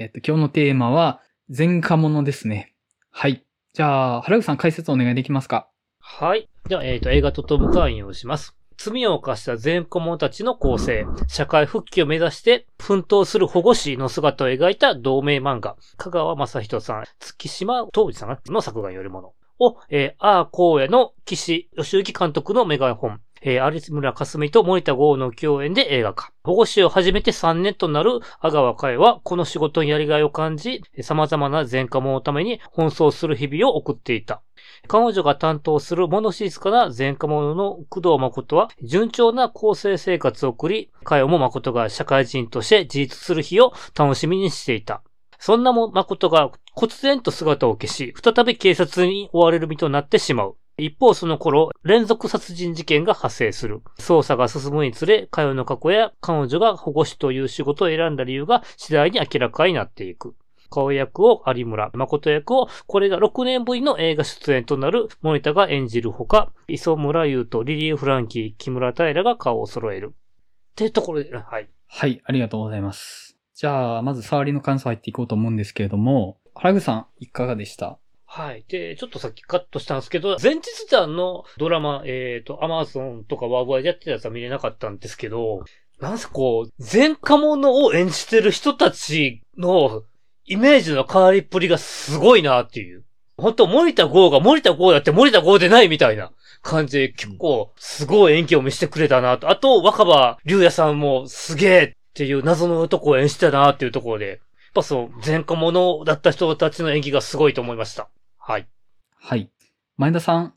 えっと、今日のテーマは、前科者ですね。はい。じゃあ、原口さん解説お願いできますか？はい。では、えっ、と、映画とトム会員をします。罪を犯した全子者たちの構成、社会復帰を目指して奮闘する保護士の姿を描いた同名漫画、香川正人さん、月島東司さんの作画によるものを、えー、アー荒野の岸義行監督のメガ本、えー、有村架純と森田剛の共演で映画化。保護士を始めて3年となる阿川海は、この仕事にやりがいを感じ、様々な前科者のために奔走する日々を送っていた。彼女が担当する物静かな前科者の工藤誠は、順調な構成生活を送り、かよも誠が社会人として自立する日を楽しみにしていた。そんなも誠が忽然と姿を消し、再び警察に追われる身となってしまう。一方その頃、連続殺人事件が発生する。捜査が進むにつれ、かよの過去や彼女が保護士という仕事を選んだ理由が次第に明らかになっていく。顔役を有村、誠役を、これが6年ぶりの映画出演となる森田が演じるほか、磯村優とリリー・フランキー、木村平が顔を揃える。ってところで、はい。はい、ありがとうございます。じゃあ、まず触りの感想入っていこうと思うんですけれども、原口さん、いかがでした？はい。で、ちょっとさっきカットしたんですけど、前日談のドラマ、えっ、と、アマゾンとかワーワーでやってたやつは見れなかったんですけど、なんせこう、前科者を演じてる人たちのイメージの変わりっぷりがすごいなっていう。本当森田剛が森田剛だって森田剛でないみたいな感じで結構すごい演技を見せてくれたなと。あと、若葉龍也さんもすげえっていう謎の男を演じたなっていうところで、やっぱそう、前科者だった人たちの演技がすごいと思いました。はい。はい。前田さん、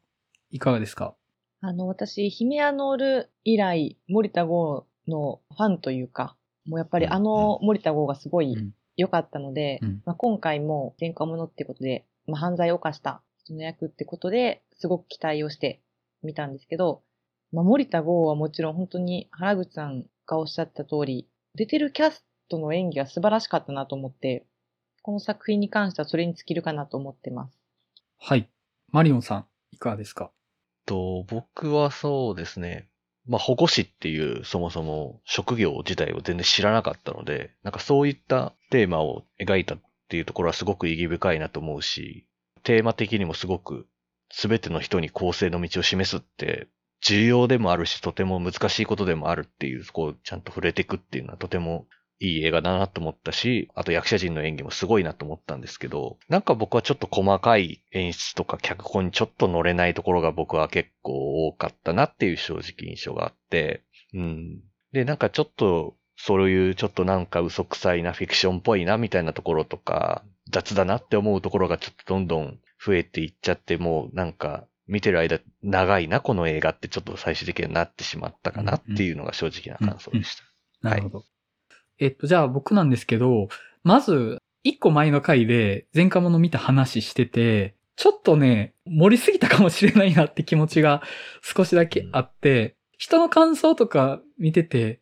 いかがですか？あの、私、ヒメアノール以来、森田剛のファンというか、もうやっぱりあの森田剛がすごいうん良かったので、うんまあ、今回も前科者っていうことで、まあ、犯罪を犯した人の役ってことで、すごく期待をして見たんですけど、まあ、森田剛はもちろん本当に原口さんがおっしゃった通り、出てるキャストの演技が素晴らしかったなと思って、この作品に関してはそれに尽きるかなと思ってます。はい。マリオンさん、いかがですか？と、僕はそうですね。まあ、保護士っていうそもそも職業自体を全然知らなかったので、なんかそういったテーマを描いたっていうところはすごく意義深いなと思うし、テーマ的にもすごく全ての人に公正の道を示すって重要でもあるし、とても難しいことでもあるっていう、そこをちゃんと触れていくっていうのはとてもいい映画だなと思ったし、あと役者陣の演技もすごいなと思ったんですけど、なんか僕はちょっと細かい演出とか脚本にちょっと乗れないところが僕は結構多かったなっていう正直印象があって、うん。で、なんかちょっと、そういうちょっとなんか嘘くさいな、フィクションっぽいなみたいなところとか、雑だなって思うところがちょっとどんどん増えていっちゃって、もうなんか見てる間長いな、この映画ってちょっと最終的にはなってしまったかなっていうのが正直な感想でした。なるほど。えっと、じゃあ僕なんですけど、まず、一個前の回で前科者見た話してて、ちょっとね、盛りすぎたかもしれないなって気持ちが少しだけあって、人の感想とか見てて、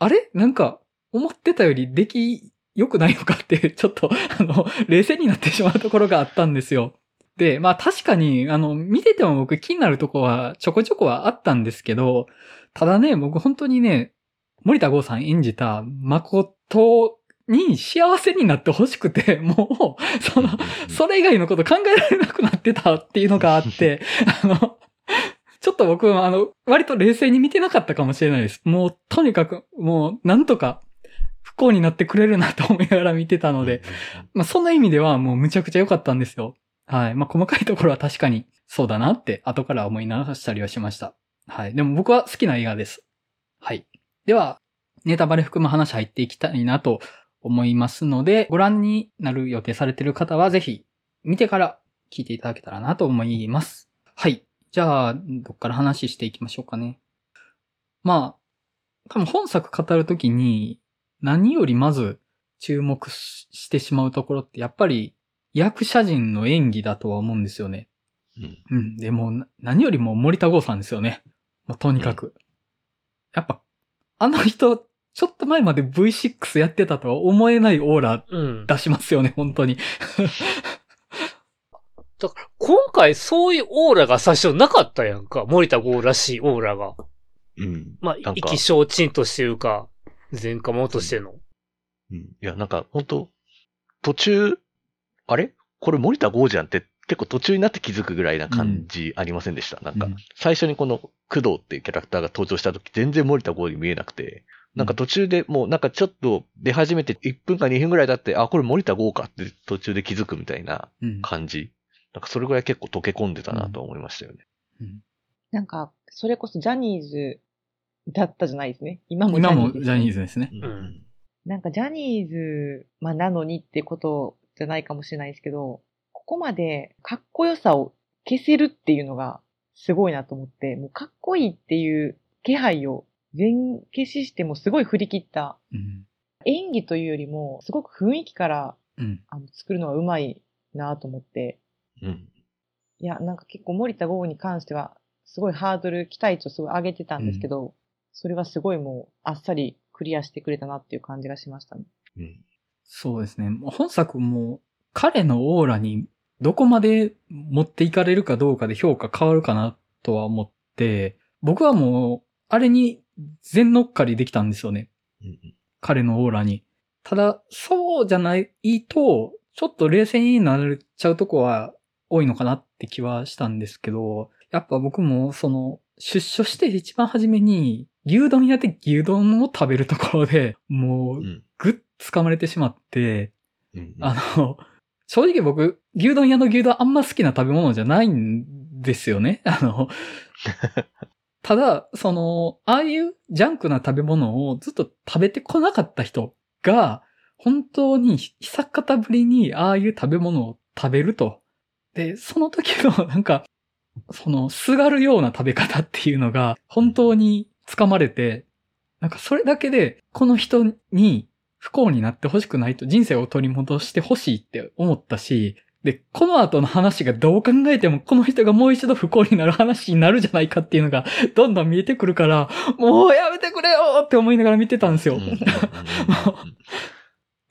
あれ？なんか、思ってたより出来良くないのかって、ちょっと、あの、冷静になってしまうところがあったんですよ。で、まあ確かに、あの、見てても僕気になるとこはちょこちょこはあったんですけど、ただね、僕本当にね、森田剛さん演じた誠に幸せになってほしくて、もう、その、それ以外のこと考えられなくなってたっていうのがあって、あの、ちょっと僕は、あの、割と冷静に見てなかったかもしれないです。もう、とにかく、もう、なんとか、不幸になってくれるなと思いながら見てたので、まあ、そんな意味ではもうむちゃくちゃ良かったんですよ。はい。まあ、細かいところは確かにそうだなって後から思い直したりはしました。はい。でも僕は好きな映画です。はい。では、ネタバレ含む話入っていきたいなと思いますので、ご覧になる予定されている方はぜひ見てから聞いていただけたらなと思います。はい。じゃあ、どっから話していきましょうかね。まあ、多分本作語るときに何よりまず注目ししてしまうところってやっぱり役者陣の演技だとは思うんですよね。うんうん。でもな何よりも森田剛さんですよね。もうとにかく。やっぱ、あの人、ちょっと前まで V6 やってたとは思えないオーラうん。出しますよね、本当に。だから、今回そういうオーラが最初なかったやんか。森田剛らしいオーラが。うん。まあ、なんか意気消沈としていうか、前科者としての。うん。いや、なんか、本当途中、あれ？これ森田剛じゃんって結構途中になって気づくぐらいな感じありませんでした、なんかうん、最初にこの工藤っていうキャラクターが登場した時全然森田剛に見えなくて、なんか途中でもうなんかちょっと出始めて1分か2分ぐらい経って、あ、これ森田剛かって途中で気づくみたいなうん。感じ。なんかそれぐらい結構溶け込んでたなと思いましたよね。うんなんか、それこそジャニーズだったじゃないですね。今もジ今ャニーズですもジャニーズですね。んなんかジャニーズ、まあ、なのにってことじゃないかもしれないですけど、ここまでかっこよさを消せるっていうのがすごいなと思って、もうかっこいいっていう気配を全消ししてもすごい振り切ったうん。演技というよりも、すごく雰囲気からうん。あの作るのがうまいなと思って、うん。いや、なんか結構森田剛に関しては、すごいハードル、期待値をすごい上げてたんですけど、それはすごいもうあっさりクリアしてくれたなっていう感じがしましたね。うん。そうですね。本作も彼のオーラにどこまで持っていかれるかどうかで評価変わるかなとは思って、僕はもう、あれに全乗っかりできたんですよね。うん彼のオーラに。ただ、そうじゃないと、ちょっと冷静になれちゃうとこは多いのかなって気はしたんですけど、やっぱ僕もその、出所して一番初めに、牛丼屋で牛丼を食べるところで、もうう、ん。ぐっ掴まれてしまって、うん。あの、正直僕、牛丼屋の牛丼あんま好きな食べ物じゃないんですよね。あの、ただ、その、ああいうジャンクな食べ物をずっと食べてこなかった人が、本当に久方ぶりにああいう食べ物を食べると。で、その時の なんか、その、すがるような食べ方っていうのが、本当に掴まれて、なんかそれだけで、この人に不幸になってほしくないと、人生を取り戻してほしいって思ったし、で、この後の話がどう考えても、この人がもう一度不幸になる話になるじゃないかっていうのが、どんどん見えてくるから、もうやめてくれよって思いながら見てたんですよ。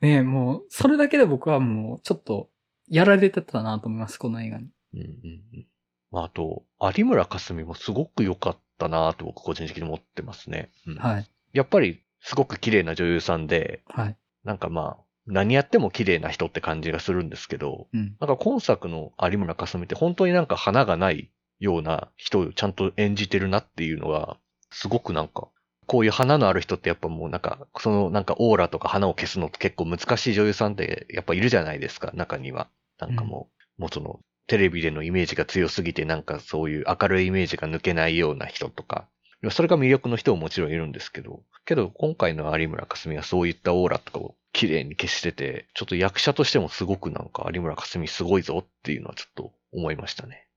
ねえ、もう、それだけで僕はもう、ちょっと、やられてたなと思います、この映画に。うんうんうんまあ、あと、有村架純もすごく良かったなと僕個人的に思ってますね。うんはい。やっぱりすごく綺麗な女優さんで、はい。なんかまあ、何やっても綺麗な人って感じがするんですけど、うん。なんか今作の有村架純って本当になんか花がないような人をちゃんと演じてるなっていうのが、すごくなんか、こういう花のある人ってやっぱもうなんか、そのなんかオーラとか花を消すのって結構難しい女優さんってやっぱいるじゃないですか、中には。なんかもう、もうその、テレビでのイメージが強すぎてなんかそういう明るいイメージが抜けないような人とか、それが魅力の人ももちろんいるんですけど、けど今回の有村架純はそういったオーラとかを綺麗に消してて、ちょっと役者としてもすごくなんか有村架純すごいぞっていうのはちょっと思いましたね。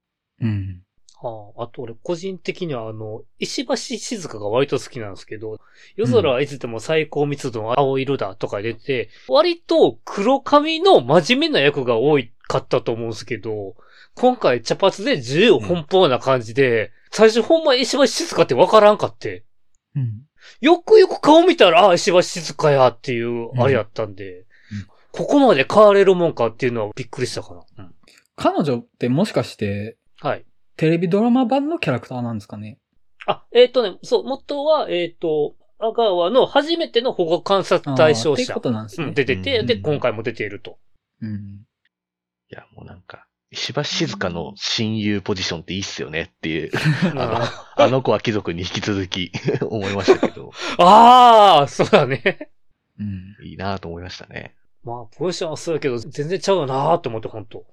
うん。はあ、あと俺個人的にはあの、石橋静香が割と好きなんですけど、夜空はいつでも最高密度の青色だとか出て、割と黒髪の真面目な役が多かったと思うんですけど、今回茶髪で自由奔放な感じで、最初ほんま石橋静香ってわからんかって。うん。よくよく顔見たら、あ、石橋静香やっていう、あれやったんで、うんここまで変われるもんかっていうのはびっくりしたかな。うん彼女ってもしかして、はい。テレビドラマ版のキャラクターなんですかね？あ、えっ、とね、そう、元は、えっ、と、阿川の初めての保護観察対象者あーっていうこ。となんですね。うん、出てて、うんで、今回も出ていると。うん。いや、もうなんか、石橋静香の親友ポジションっていいっすよねっていう、ああの子は貴族に引き続き 思いましたけど、あー、そうだね。うん。いいなと思いましたね。まあ、ポジションはそうやけど、全然ちゃうよなーって思って、本当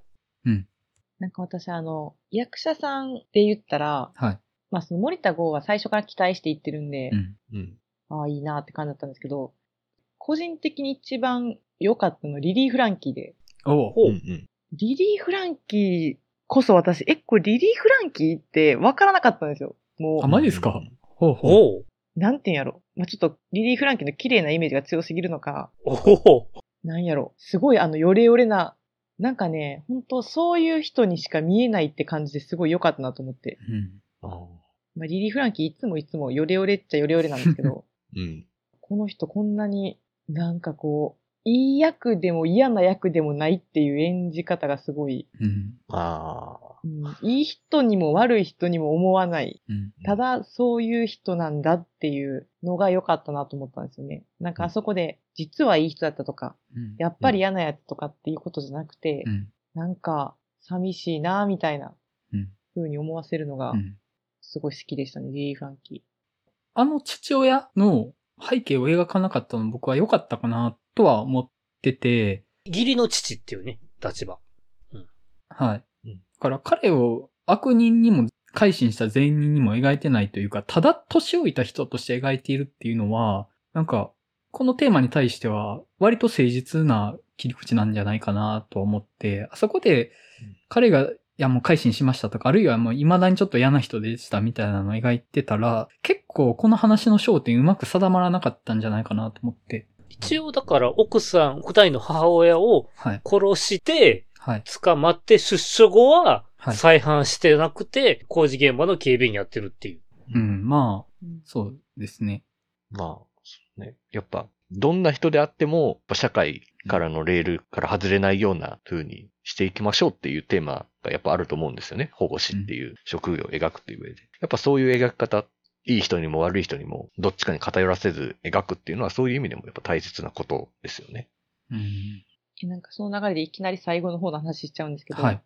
なんか私、あの、役者さんって言ったら、はい。まあその森田剛は最初から期待していってるんでう、ん。うん。ああ、いいなって感じだったんですけど、個人的に一番良かったのはリリー・フランキーで、おう。うんうん。リリー・フランキーこそ私、え、これリリー・フランキーって分からなかったんですよ。もあ、う、マジですか？ほうほう。なんて言うんやろ。まあ、ちょっとリリー・フランキーの綺麗なイメージが強すぎるのか、おおなんやろ。すごいあの、ヨレヨレな、なんかね、本当そういう人にしか見えないって感じですごい良かったなと思って。うん。あーまあ、リリー・フランキーいつもいつもヨレヨレっちゃヨレヨレなんですけど、うん。この人こんなになんかこいい役でも嫌な役でもないっていう演じ方がすごい、うん。ああ。うんいい人にも悪い人にも思わない。うん。ただ、そういう人なんだっていうのが良かったなと思ったんですよね。なんかあそこで、実はいい人だったとか、うん。やっぱり嫌なやつとかっていうことじゃなくて、うん。なんか、寂しいなみたいなうん。風に思わせるのがう、ん。すごい好きでしたね、リリー・フランキあの父親の背景を描かなかったの僕は良かったかなとは思ってて、義理の父っていうね、立場。はい。うんだから彼を悪人にも改心した善人にも描いてないというか、ただ年老いた人として描いているっていうのは、なんか、このテーマに対しては割と誠実な切り口なんじゃないかなと思って、あそこでうん彼が、いやもう改心しましたとか、あるいはもう未だにちょっと嫌な人でしたみたいなのを描いてたら、結構この話の焦点うまく定まらなかったんじゃないかなと思って。一応だから奥さん、二人の母親をはい。殺して、はい。捕まって出所後ははい再犯してなくて、工事現場の警備員やってるっていう。うん、まあ、ー。そうですね。まあ、ね。やっぱ、どんな人であっても、やっぱ社会からのレールから外れないような風にしていきましょうっていうテーマがやっぱあると思うんですよね。保護士っていう職業を描くっていう上で。やっぱそういう描き方、いい人にも悪い人にも、どっちかに偏らせず描くっていうのはそういう意味でもやっぱ大切なことですよね。うん。えなんかその流れでいきなり最後の方の話しちゃうんですけど、はい。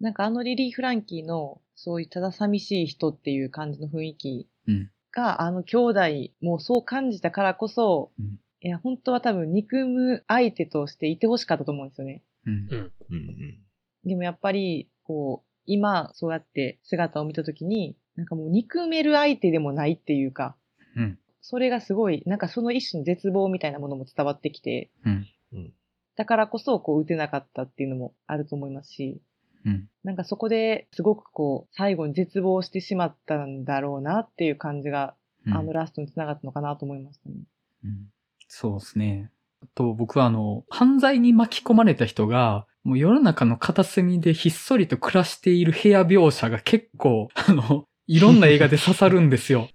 なんかあのリリー・フランキーのそういうただ寂しい人っていう感じの雰囲気うん。が、あの兄弟もそう感じたからこそ、うんいや、本当は多分憎む相手としていてほしかったと思うんですよね。うんう。ん。うんうん。でもやっぱり、こう、今そうやって姿を見たときに、なんかもう憎める相手でもないっていうか、うん。それがすごい、なんかその一種の絶望みたいなものも伝わってきて、うん。だからこそこう打てなかったっていうのもあると思いますし、うん。なんかそこですごくこう、最後に絶望してしまったんだろうなっていう感じが、うんあのラストにつながったのかなと思いましたね。うんそうですね。あと、僕はあの、犯罪に巻き込まれた人が、もう世の中の片隅でひっそりと暮らしている部屋描写が結構、あの、いろんな映画で刺さるんですよ。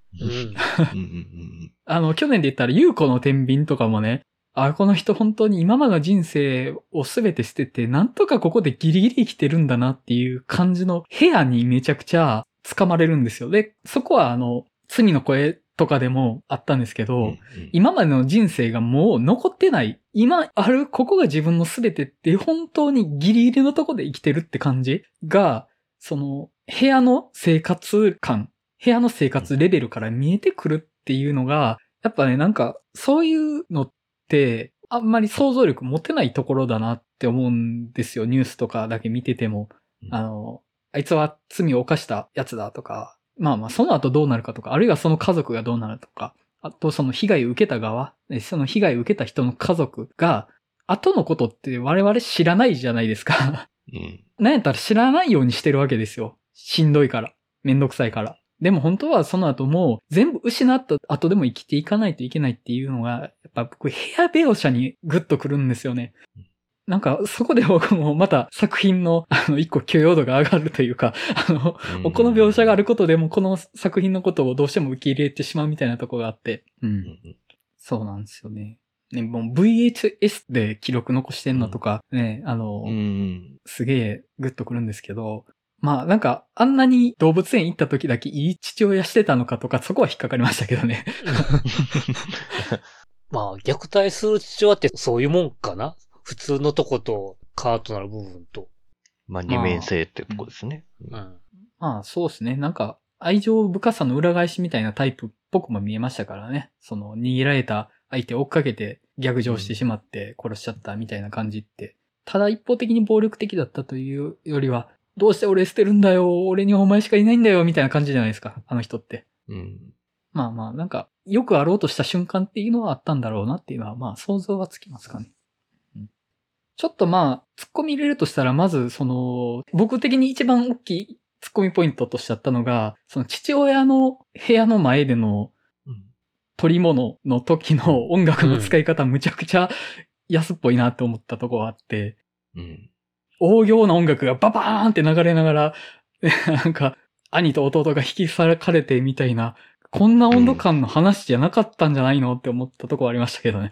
あの、去年で言ったら、優子の天秤とかもね、あ、この人本当に今までの人生をすべて捨てて、なんとかここでギリギリ生きてるんだなっていう感じの部屋にめちゃくちゃ掴まれるんですよ。で、そこはあの、罪の声とかでもあったんですけど、うんうん。今までの人生がもう残ってない。今ある、ここが自分の全てって本当にギリギリのとこで生きてるって感じが、その部屋の生活感、部屋の生活レベルから見えてくるっていうのが、やっぱね、なんかそういうのってあんまり想像力持てないところだなって思うんですよ。ニュースとかだけ見てても。うんあの、あいつは罪を犯したやつだとか、まあまあその後どうなるかとか、あるいはその家族がどうなるとか、あとその被害を受けた側、ねその被害を受けた人の家族が、後のことって我々知らないじゃないですか。うんなんやったら知らないようにしてるわけですよ。しんどいから。めんどくさいから。でも本当はその後も全部失った後でも生きていかないといけないっていうのが、やっぱ僕部屋描写にグッとくるんですよね。なんかそこで僕もまた作品の あの一個許容度が上がるというか、あの、うんこの描写があることでもこの作品のことをどうしても受け入れてしまうみたいなところがあって。う。うんんそうなんですよね。ね、もう VHS で記録残してんのとか、ね、あの、うんうん。すげえグッとくるんですけど、まあなんかあんなに動物園行った時だけいい父親してたのかとかそこは引っかかりましたけどね。まあ、虐待する父親ってそういうもんかな？普通のとことカートなる部分と。まあ、二面性ってとこですね。うん。まあそうですね。なんか愛情深さの裏返しみたいなタイプっぽくも見えましたからね。その逃げられた相手を追っかけて逆上してしまって殺しちゃったみたいな感じって。ただ一方的に暴力的だったというよりは、どうして俺捨てるんだよ俺にはお前しかいないんだよみたいな感じじゃないですか。あの人って。うん。まあまあ、なんか、よくあろうとした瞬間っていうのはあったんだろうなっていうのは、まあ想像はつきますかね。うんちょっとまあ、突っ込み入れるとしたら、まず、その、僕的に一番大きい突っ込みポイントとしてあったのが、その父親の部屋の前でのうん取り物の時の音楽の使い方、むちゃくちゃ安っぽいなって思ったところがあって、うん。大行な音楽がババーンって流れながら、なんか、兄と弟が引き裂かれてみたいな、こんな温度感の話じゃなかったんじゃないのって思ったところありましたけどね。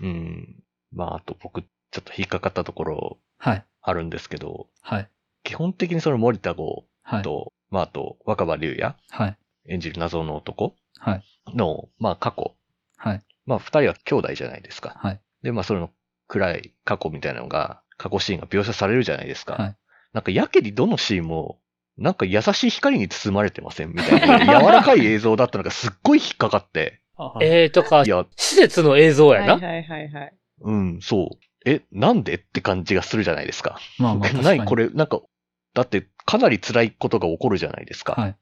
うん。まあ、あと僕、ちょっと引っかかったところはい。あるんですけど、はい。基本的にその森田剛はい。と、まあ、あと、若葉龍也はい。演じる謎の男はい。の、まあ、過去。はい。まあ、二人は兄弟じゃないですか。はい。で、まあ、その暗い過去みたいなのが、過去シーンが描写されるじゃないですか。はいなんかやけにどのシーンも、なんか優しい光に包まれてませんみたいな、柔らかい映像だったのがすっごい引っかかって。えーとかい、や、施設の映像やな。はいはいはいはい。うん、そう。え、なんでって感じがするじゃないですか。まあまあ、確かに。何これ、なんか、だってかなり辛いことが起こるじゃないですか。はい。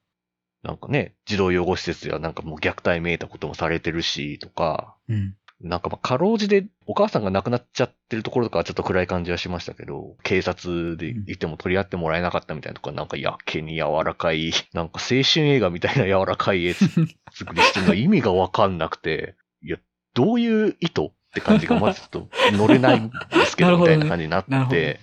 なんかね、児童養護施設やなんかもう虐待めいたこともされてるし、とか、うん。なんかまあ、かろうじでお母さんが亡くなっちゃってるところとかはちょっと暗い感じはしましたけど、警察でいても取り合ってもらえなかったみたいなとこはなんかやけに柔らかい、なんか青春映画みたいな柔らかい絵作りしてるのが意味がわかんなくて、いや、どういう意図って感じがまずちょっと乗れないんですけど、みたいな感じになって、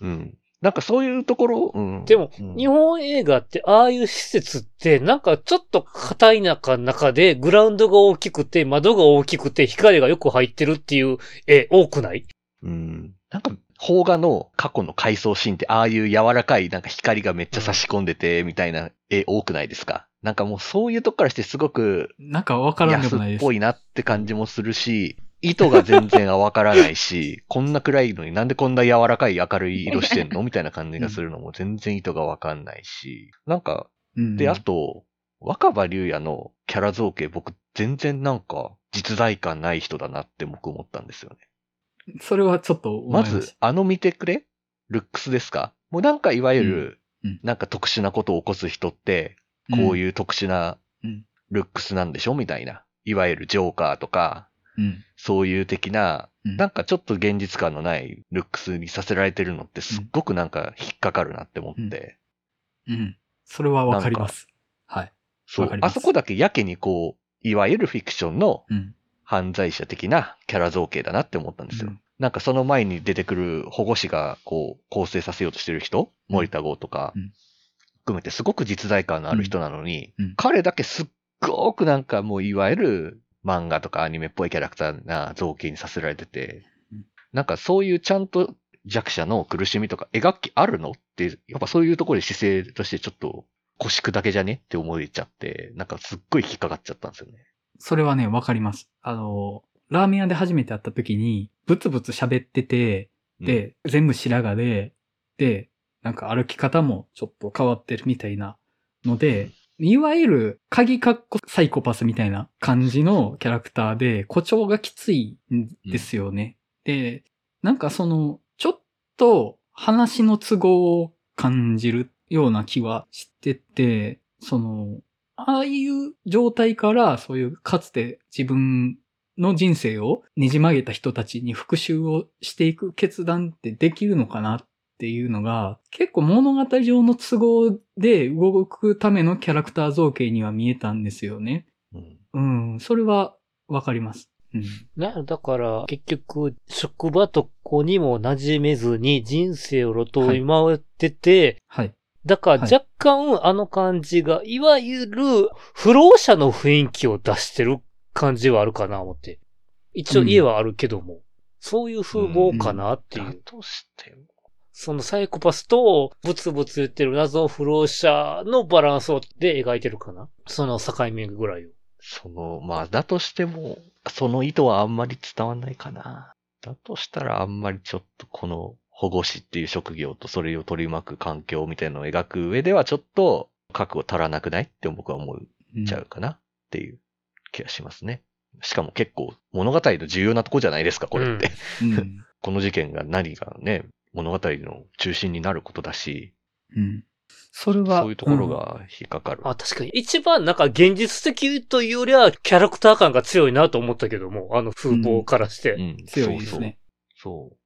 うん。なんかそういうところ、うん。でも、うん日本映画って、ああいう施設って、なんかちょっと硬い中の中で、グラウンドが大きくて、窓が大きくて、光がよく入ってるっていう絵多くない？うん。なんか、邦画の過去の回想シーンって、ああいう柔らかい、なんか光がめっちゃ差し込んでて、みたいな絵多くないですか？なんかもうそういうとこからしてすごくなんかわからんでもないです。ぽいなって感じもするし、意図が全然わからないし、こんな暗いのになんでこんな柔らかい明るい色してんの？みたいな感じがするのも全然意図がわかんないし、なんか、うん。で、あと、若葉龍也のキャラ造形僕全然なんか実在感ない人だなって僕思ったんですよね。それはちょっと思いまず、あの見てくれ？ルックスですか？もうなんかいわゆるなんか特殊なことを起こす人って、こうういう特殊なうん。ルックスなんでしょ？みたいな。いわゆるジョーカーとか、ん。うん。そういう的な、うんなんかちょっと現実感のないルックスにさせられてるのってすっごくなんか引っかかるなって思って。うん。それはわかります。はい。そうあそこだけやけにこう、いわゆるフィクションのうん。犯罪者的なキャラ造形だなって思ったんですよ。うんなんかその前に出てくる保護士がこう構成させようとしてる人、森田剛とかうん、含めてすごく実在感のある人なのに、うんうん彼だけすっごくなんかもういわゆる漫画とかアニメっぽいキャラクターな造形にさせられててうん、なんかそういうちゃんと弱者の苦しみとか描きあるのって、やっぱそういうところで姿勢としてちょっと腰砕けじゃねって思えちゃって、なんかすっごい引っかかっちゃったんですよね。それはね、わかります。あの、ラーメン屋で初めて会った時に、ブツブツ喋ってて、うん、で、全部白髪で、で、なんか歩き方もちょっと変わってるみたいなので、いわゆる鍵カッコサイコパスみたいな感じのキャラクターで、誇張がきついんですよね。で、なんかその、ちょっと話の都合を感じるような気はしてて、その、ああいう状態から、そういうかつて自分の人生をねじ曲げた人たちに復讐をしていく決断ってできるのかなっていうのが、結構物語上の都合で動くためのキャラクター造形には見えたんですよね。うんうん、それはわかります。うん。な、だから、結局、職場とこにも馴染めずに人生を路頭に回ってて、はい。だからはい若干あの感じが、いわゆる不老者の雰囲気を出してる感じはあるかな思って。一応家はあるけども、そういう風貌かなっていう。だとしても、そのサイコパスとブツブツ言ってる謎不老者のバランスで描いてるかな？その境目ぐらいを。その、まあ、だとしても、その意図はあんまり伝わんないかな。だとしたらあんまりちょっとこの保護士っていう職業とそれを取り巻く環境みたいなのを描く上ではちょっと覚悟足らなくないって僕は思っうんちゃうかなっていう気がしますね。しかも結構物語の重要なとこじゃないですか、これって。うん。この事件が何がね、物語の中心になることだし、うん。それは、そういうところが引っかかる。あ、確かに。一番なんか現実的というよりはキャラクター感が強いなと思ったけども、あの風貌からして。うん強いですね。そう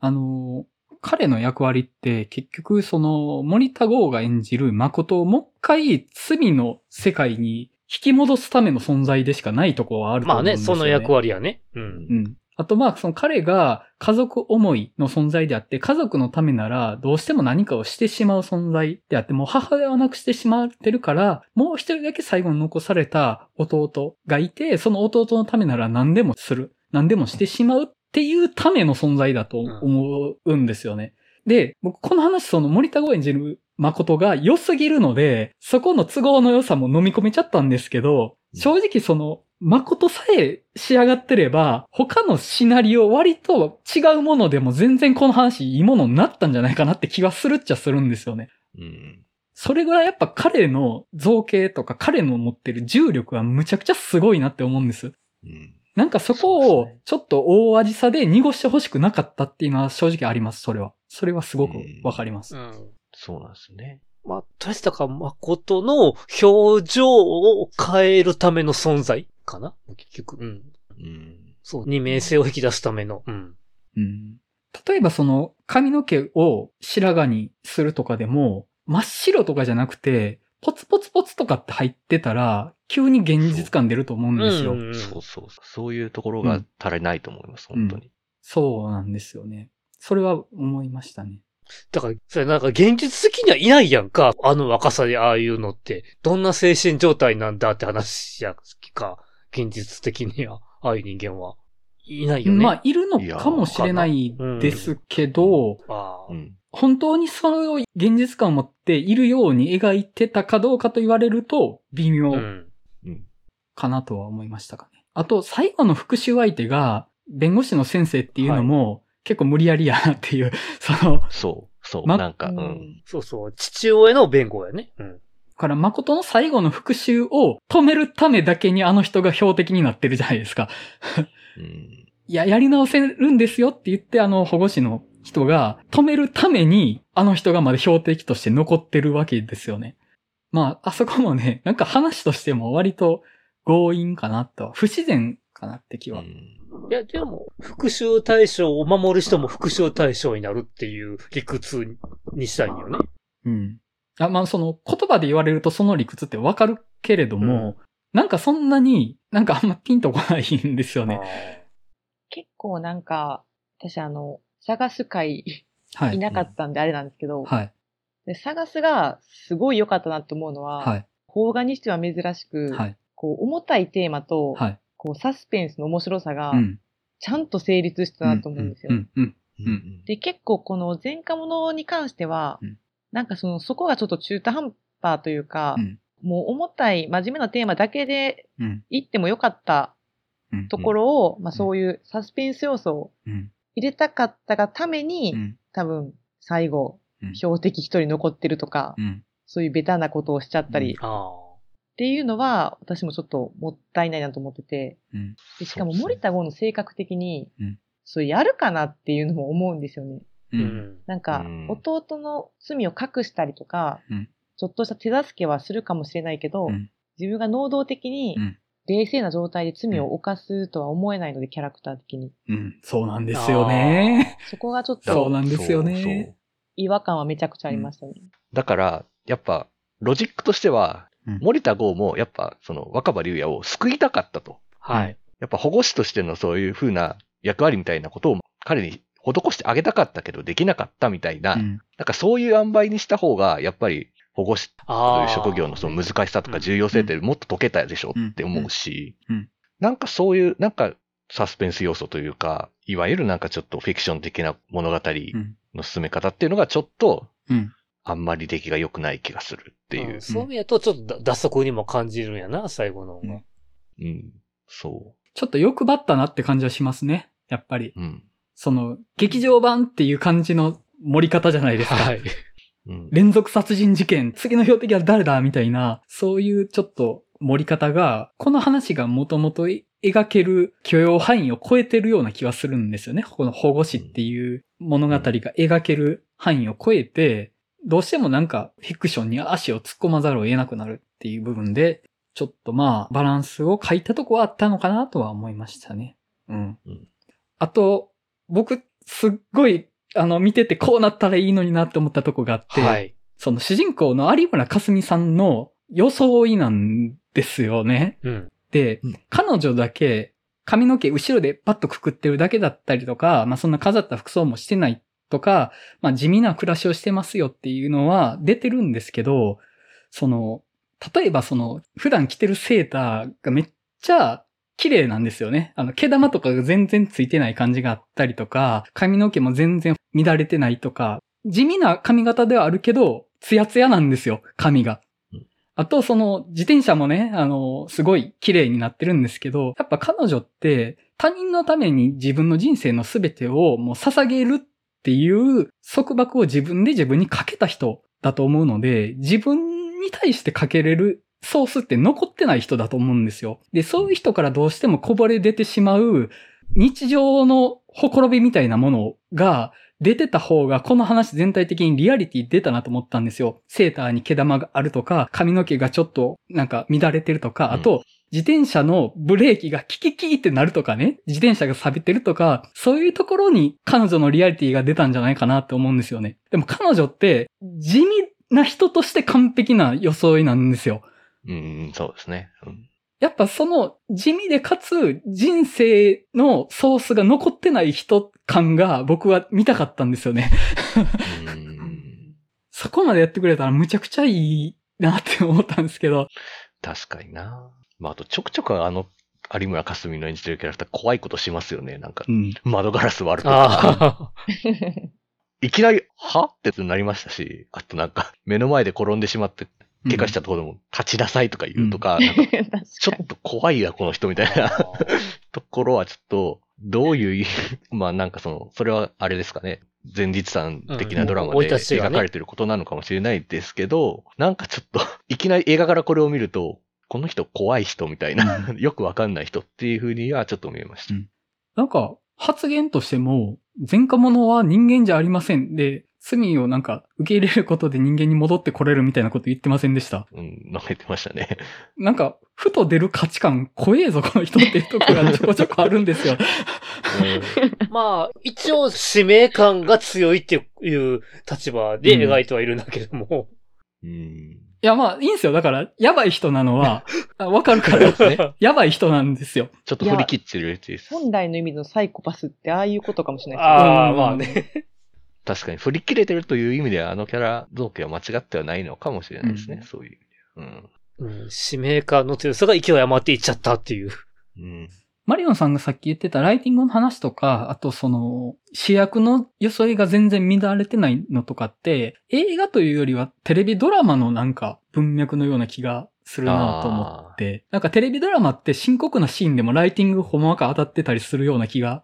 あの、彼の役割って結局その森田剛が演じる誠をもう一回罪の世界に引き戻すための存在でしかないところはあるとまあね、思うんですよね。その役割やね。うん。うん。あとまあ、その彼が家族思いの存在であって、家族のためならどうしても何かをしてしまう存在であって、もう母親を亡くしてしまってるから、もう一人だけ最後に残された弟がいて、その弟のためなら何でもする。何でもしてしまうっっていうための存在だと思うんですよね。で、僕この話その森田剛演じる誠が良すぎるので、そこの都合の良さも飲み込めちゃったんですけど、正直その、誠さえ仕上がってれば、他のシナリオ割と違うものでも全然この話いいものになったんじゃないかなって気がするっちゃするんですよね。うん。それぐらいやっぱ彼の造形とか彼の持ってる重力はむちゃくちゃすごいなって思うんです。うん。なんかそこをちょっと大味さで濁してほしくなかったっていうのは正直あります、それは。それはすごくわかります。うん。そうなんですね。まあ、とりあえずだから、誠の表情を変えるための存在かな？結局。うん。うん。そう、二面性を引き出すための。うん。うん例えばその髪の毛を白髪にするとかでも、真っ白とかじゃなくて、ポツポツポツとかって入ってたら、急に現実感出ると思うんですよ。うんうんそうそう。そういうところが足りないと思います、本当に。そうなんですよね。それは思いましたね。だから、それなんか現実的にはいないやんか。あの若さでああいうのって。どんな精神状態なんだって話やか。現実的には、ああいう人間は。いないよね。まあ、いるのかもしれないですけど、ああうん。本当にそれを現実感を持っているように描いてたかどうかと言われると、微妙うん。うん。かなとは思いましたかね。あと、最後の復讐相手が、弁護士の先生っていうのも、結構無理やりやなっていう、その、そう、そう、まなんか、ううんん。そうそう。父親の弁護やね。うん。から誠の最後の復讐を止めるためだけにあの人が標的になってるじゃないですか。うん。いや、やり直せるんですよって言ってあの保護士の人が止めるためにあの人がまだ標的として残ってるわけですよね。まあ、あそこもね、なんか話としても割と強引かなと、不自然かなって気は。うんいや、でも、復讐対象を守る人も復讐対象になるっていう理屈にしたいんよね。うん。あまあ、その言葉で言われるとその理屈ってわかるけれども、なんかそんなになんかあんまピンとこないんですよね。結構なんか、私あの、探す会はい。いなかったんであれなんですけど、はい。で探すがすごい良かったなと思うのは、はい。邦画にしては珍しく、はい。こう重たいテーマと、はい。こうサスペンスの面白さがうん。ちゃんと成立したなと思うんですよ。うん。うん。うん。で、結構この前科者に関しては、うんなんかその、そこがちょっと中途半端というか、うんもう重たい真面目なテーマだけでうん。言ってもよかったうん。ところを、まあそういうサスペンス要素をうん。入れたかったがために、うん。多分最後、うん標的一人残ってるとか、うん。そういうベタなことをしちゃったり、っあていうのは、私もちょっともったいないなと思ってて、うん。でしかも森田剛の性格的に、うんそれやるかなっていうのも思うんですよね。あ。う。うんん。なんかうん、弟の罪を隠したりとか、うんちょっとした手助けはするかもしれないけど、うん自分が能動的にうん冷静な状態で罪を犯すとは思えないので、キャラクター的に。うん。そうなんですよね。そこがちょっそうとなんですよねそう。違和感はめちゃくちゃありましたね。だから、やっぱ、ロジックとしては、うん森田剛も、やっぱ、その、若葉龍也を救いたかったと。はい。やっぱ保護士としてのそういう風な役割みたいなことを彼に施してあげたかったけどできなかったみたいな、うん。なんかそういう塩梅にした方が、やっぱり保護士と。いう職業のその難しさとか重要性ってもっと解けたでしょって思うしなんかそういう、なんかサスペンス要素というか、いわゆるなんかちょっとフィクション的な物語うん。の進め方っていうのがちょっと、うん。あんまり出来が良くない気がするっていううん。そういう意味だと、ちょっと脱足にも感じるんやな、最後の。うんうん。そちょっと欲張ったなって感じはしますね。やっぱり。う。うん。その、劇場版っていう感じの盛り方じゃないですか。はい。うん。連続殺人事件、次の標的は誰だみたいな、そういうちょっと盛り方が、この話がもともと描ける許容範囲を超えてるような気はするんですよね。この保護士っていう物語が描ける範囲を超えて、どうしてもなんかフィクションに足を突っ込まざるを得なくなるっていう部分で、ちょっとまあバランスを書いたとこはあったのかなとは思いましたね。うん。うんあと、僕、すっごい、あの、見ててこうなったらいいのになって思ったとこがあって、はい。その主人公の有村架純さんの装いなんですよね。うん。で、うん彼女だけ髪の毛後ろでパッとくくってるだけだったりとか、まあそんな飾った服装もしてないとか、まあ地味な暮らしをしてますよっていうのは出てるんですけど、その、例えばその、普段着てるセーターがめっちゃ綺麗なんですよね。あの、毛玉とかが全然ついてない感じがあったりとか、髪の毛も全然乱れてないとか、地味な髪型ではあるけど、ツヤツヤなんですよ、髪がうん。あと、その、自転車もね、あの、すごい綺麗になってるんですけど、やっぱ彼女って、他人のために自分の人生の全てをもう捧げるっていう束縛を自分で自分にかけた人だと思うので、自分に対してかけれるソースって残ってない人だと思うんですよ。で、そういう人からどうしてもこぼれ出てしまう日常のほころびみたいなものが出てた方がこの話全体的にリアリティ出たなと思ったんですよ。セーターに毛玉があるとか、髪の毛がちょっとなんか乱れてるとか、あと、自転車のブレーキがキキキってなるとかね、自転車が錆びてるとか、そういうところに彼女のリアリティが出たんじゃないかなって思うんですよね。でも彼女って地味な人として完璧な装いなんですよ。うん、そうですね。うんやっぱその地味でかつ人生のソースが残ってない人感が僕は見たかったんですよね。うんそこまでやってくれたらむちゃくちゃいいなって思ったんですけど。確かにな。まあ、あとちょくちょくあの、有村架純の演じてるキャラクター怖いことしますよね。なんかう、ん。窓ガラス割るとか。いきなり、は？ってなりましたし、あとなんか、目の前で転んでしまって、怪我したところでも、立ちなさいとか言うとか、ちょっと怖いや、この人みたいな。ところはちょっと、どういう、まあなんかその、それはあれですかね。前日談的なドラマで描かれてることなのかもしれないですけど、なんかちょっと、いきなり映画からこれを見ると、この人怖い人みたいな、よくわかんない人っていう風にはちょっと見えました。なんか、発言としても、前科者は人間じゃありません。で、罪をなんか受け入れることで人間に戻ってこれるみたいなこと言ってませんでした？うん、述べてましたね。なんか、ふと出る価値観怖えぞ、この人っていうところがちょこちょこあるんですよ。まあ、一応、使命感が強いっていう立場で描いてはいるんだけども。うん。いや、まあ、いいんですよ。だから、やばい人なのは、あわかるからですね。やばい人なんですよ。ちょっと振り切ってるやつです。本来の意味のサイコパスってああいうことかもしれないああ、うんまあね。確かに振り切れてるという意味では、あのキャラ造形は間違ってはないのかもしれないですね。うんそういう意味では。うん。うん、使命感の強さが勢い余っていっちゃったっていう。うん。マリオンさんがさっき言ってたライティングの話とか、あとその、主役の装いが全然乱れてないのとかって、映画というよりはテレビドラマのなんか文脈のような気がするなと思って、なんかテレビドラマって深刻なシーンでもライティングほんまか当たってたりするような気が。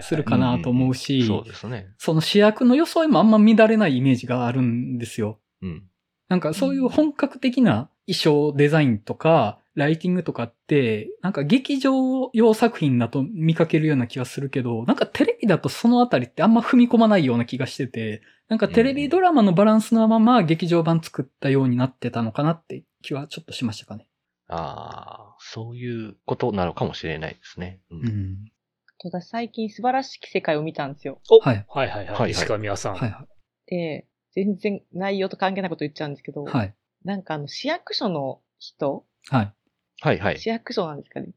するかなと思うし、そうですね。その主役の装いもあんま乱れないイメージがあるんですよ。うん。なんかそういう本格的な衣装デザインとか、ライティングとかって、なんか劇場用作品だと見かけるような気がするけど、なんかテレビだとそのあたりってあんま踏み込まないような気がしてて、なんかテレビドラマのバランスのまま劇場版作ったようになってたのかなって気はちょっとしましたかね。ああ、そういうことなのかもしれないですね。うん。うん。ただ最近素晴らしき世界を見たんですよ。おはいはいはいはい。はいはい石上さん。はいはで、全然内容と関係ないこと言っちゃうんですけど、い。はい。なんかあの市役所の人？はい。はいはい。市役所なんですかね。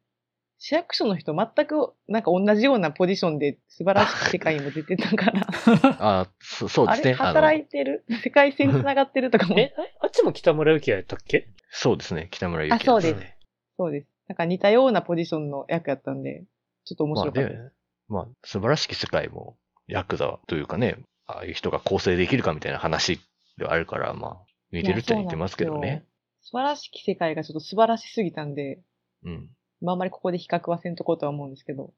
市役所の人全くなんか同じようなポジションで素晴らしき世界にも出てたから、あそそうであれすね。あの働いてる？世界線繋がってるとかも。え、ああっちも北村幸也やったっけ？そうですね。北村ゆきあそうですね。そうです。なんか似たようなポジションの役やったんで、ちょっと面まあ白かったです。で、まあ、素晴らしき世界も、ヤクザというかね、ああいう人が構成できるかみたいな話ではあるから、まあ、似てるっちゃ似てますけどね。素晴らしき世界がちょっと素晴らしすぎたんで、うん。まああんまりここで比較はせんとこうとは思うんですけど。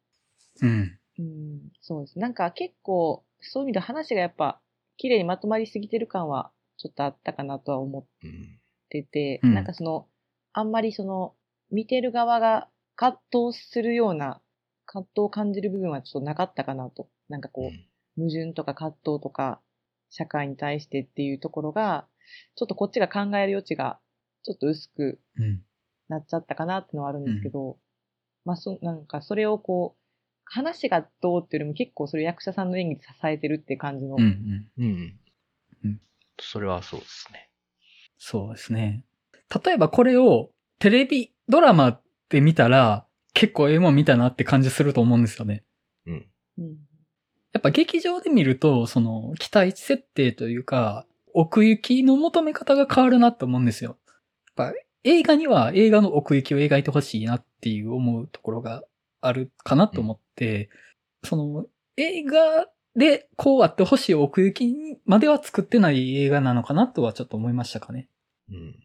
うん。うん、そうです。なんか結構、そういう意味で話がやっぱ、綺麗にまとまりすぎてる感は、ちょっとあったかなとは思っうん。てて、うんなんかその、あんまりその、見てる側が葛藤するような、葛藤を感じる部分はちょっとなかったかなと。なんかこう、矛盾とか葛藤とか、社会に対してっていうところが、ちょっとこっちが考える余地が、ちょっと薄くうん。なっちゃったかなってのはあるんですけど、まあそ、なんかそれをこう、話がどうっていうよりも結構それ役者さんの演技で支えてるって感じの、うん。うん。うん。うんそれはそうですね。そうですね。例えばこれをテレビドラマで見たら結構ええもん見たなって感じすると思うんですよね。うん。うん。やっぱ劇場で見ると、その期待値設定というか、奥行きの求め方が変わるなって思うんですよ。やっぱ映画には映画の奥行きを描いてほしいなっっていう思うところがあるかなと思って、その映画でこうあってほしい奥行きまでは作ってない映画なのかなとはちょっと思いましたかね。うん。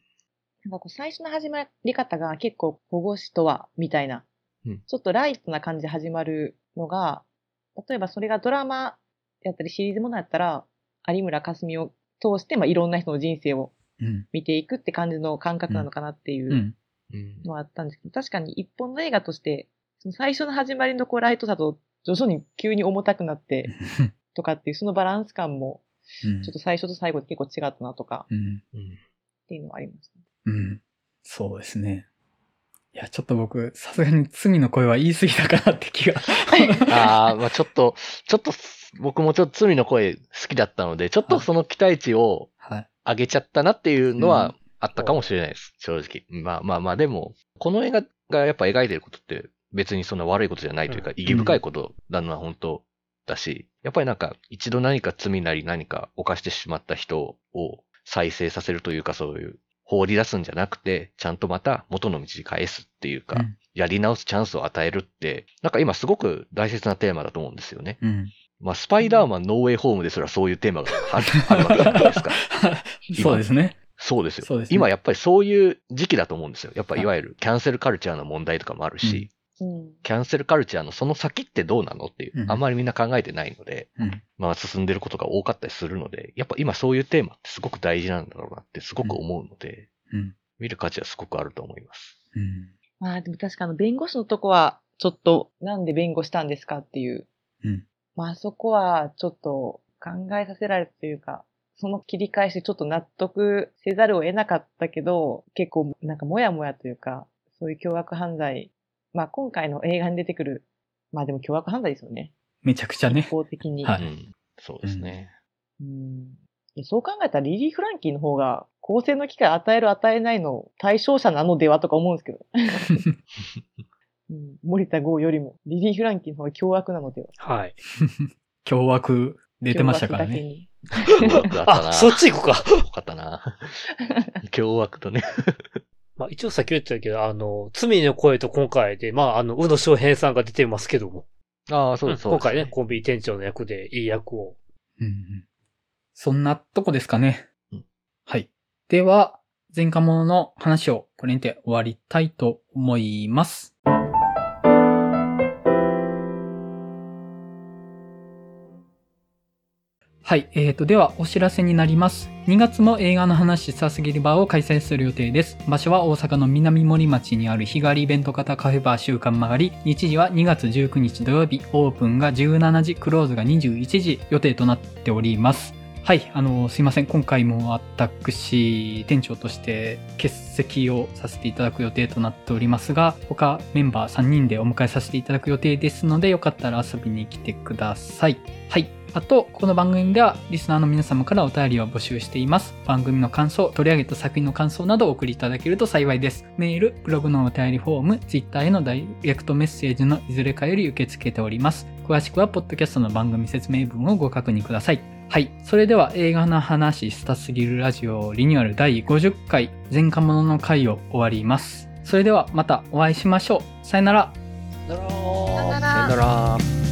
なんかこう最初の始まり方が結構保護司とは、みたいな、うんちょっとライトな感じで始まるのが、例えばそれがドラマやったりシリーズものやったら、有村架純を通して、まあ、いろんな人の人生をうん。見ていくって感じの感覚なのかなっていう。のはあったんですけど、確かに一本の映画として、その最初の始まりのこうライトさと徐々に急に重たくなって とかっていうそのバランス感もうんちょっと最初と最後で結構違ったなとか。っていうのはありました。うん。そうですね。いや、ちょっと僕、さすがに罪の声は言い過ぎたかなって気が。あ あ、まあちょっと、ちょっと、僕もちょっと罪の声好きだったので、ちょっとその期待値をはい。上げちゃったなっていうのうはあったかもしれないです。正直。まあまあまあ、でも、この映画がやっぱ描いてることって別にそんな悪いことじゃないというか、うん意義深いことなのは本当だし、やっぱりなんか一度何か罪なり何か犯してしまった人を再生させるというか、そういう放り出すんじゃなくて、ちゃんとまた元の道に返すっていうか、うんやり直すチャンスを与えるって、なんか今すごく大切なテーマだと思うんですよね。うん。まあ、スパイダーマンノーウェイホームですらそういうテーマがあるあるわけじゃないですか。そうですね。そうですよ。すね今やっぱりそういう時期だと思うんですよ。やっぱいわゆるキャンセルカルチャーの問題とかもあるし、うん。キャンセルカルチャーのその先ってどうなのっていう、うんあんまりみんな考えてないので、うん。まあ進んでることが多かったりするので、やっぱ今そういうテーマってすごく大事なんだろうなってすごく思うので、うん。見る価値はすごくあると思います。うん。まあでも確かあの弁護士のとこは、ちょっとなんで弁護したんですかっていう。うん。まああそこはちょっと考えさせられるというか、その切り返しちょっと納得せざるを得なかったけど、結構なんかもやもやというか、そういう凶悪犯罪。まあ今回の映画に出てくる、まあでも凶悪犯罪ですよね。めちゃくちゃね一。方的に。はいうん。そうですね。うんそう考えたらリリー・フランキーの方が公正の機会与える与えないの対象者なのではとか思うんですけど。うん、森田剛よりもリリー・フランキーの方が凶悪なのでは。はい。凶悪出てましたからね。ね。凶悪だったな。あ、そっち行くか。よかったな。凶悪とね。まあ一応さっき言ってたけど、あの、罪の声と今回で、まああの、宇野昌平さんが出てますけども。ああ、そうです、そうです。今回ね、コンビニ店長の役でいい役を。うんうんそんなとこですかね。うんはい。では、前科者の話をこれにて終わりたいと思います。はい。えーと、では、お知らせになります。2月も映画の話しさすぎるバーを開催する予定です。場所は大阪の南森町にある日帰りイベント型カフェバー週刊曲がり。日時は2月19日土曜日。オープンが17時、クローズが21時予定となっております。はい。あの、すいません。今回も私、店長として欠席をさせていただく予定となっておりますが、他メンバー3人でお迎えさせていただく予定ですので、よかったら遊びに来てください。はい。あと、この番組ではリスナーの皆様からお便りを募集しています。番組の感想、取り上げた作品の感想などをお送りいただけると幸いです。メール、ブログのお便りフォーム、ツイッターへのダイレクトメッセージのいずれかより受け付けております。詳しくは、ポッドキャストの番組説明文をご確認ください。はい。それでは映画の話したすぎるラジオリニューアル第50回前科者の回を終わります。それではまたお会いしましょう。さよなら。ならさよならさよなら。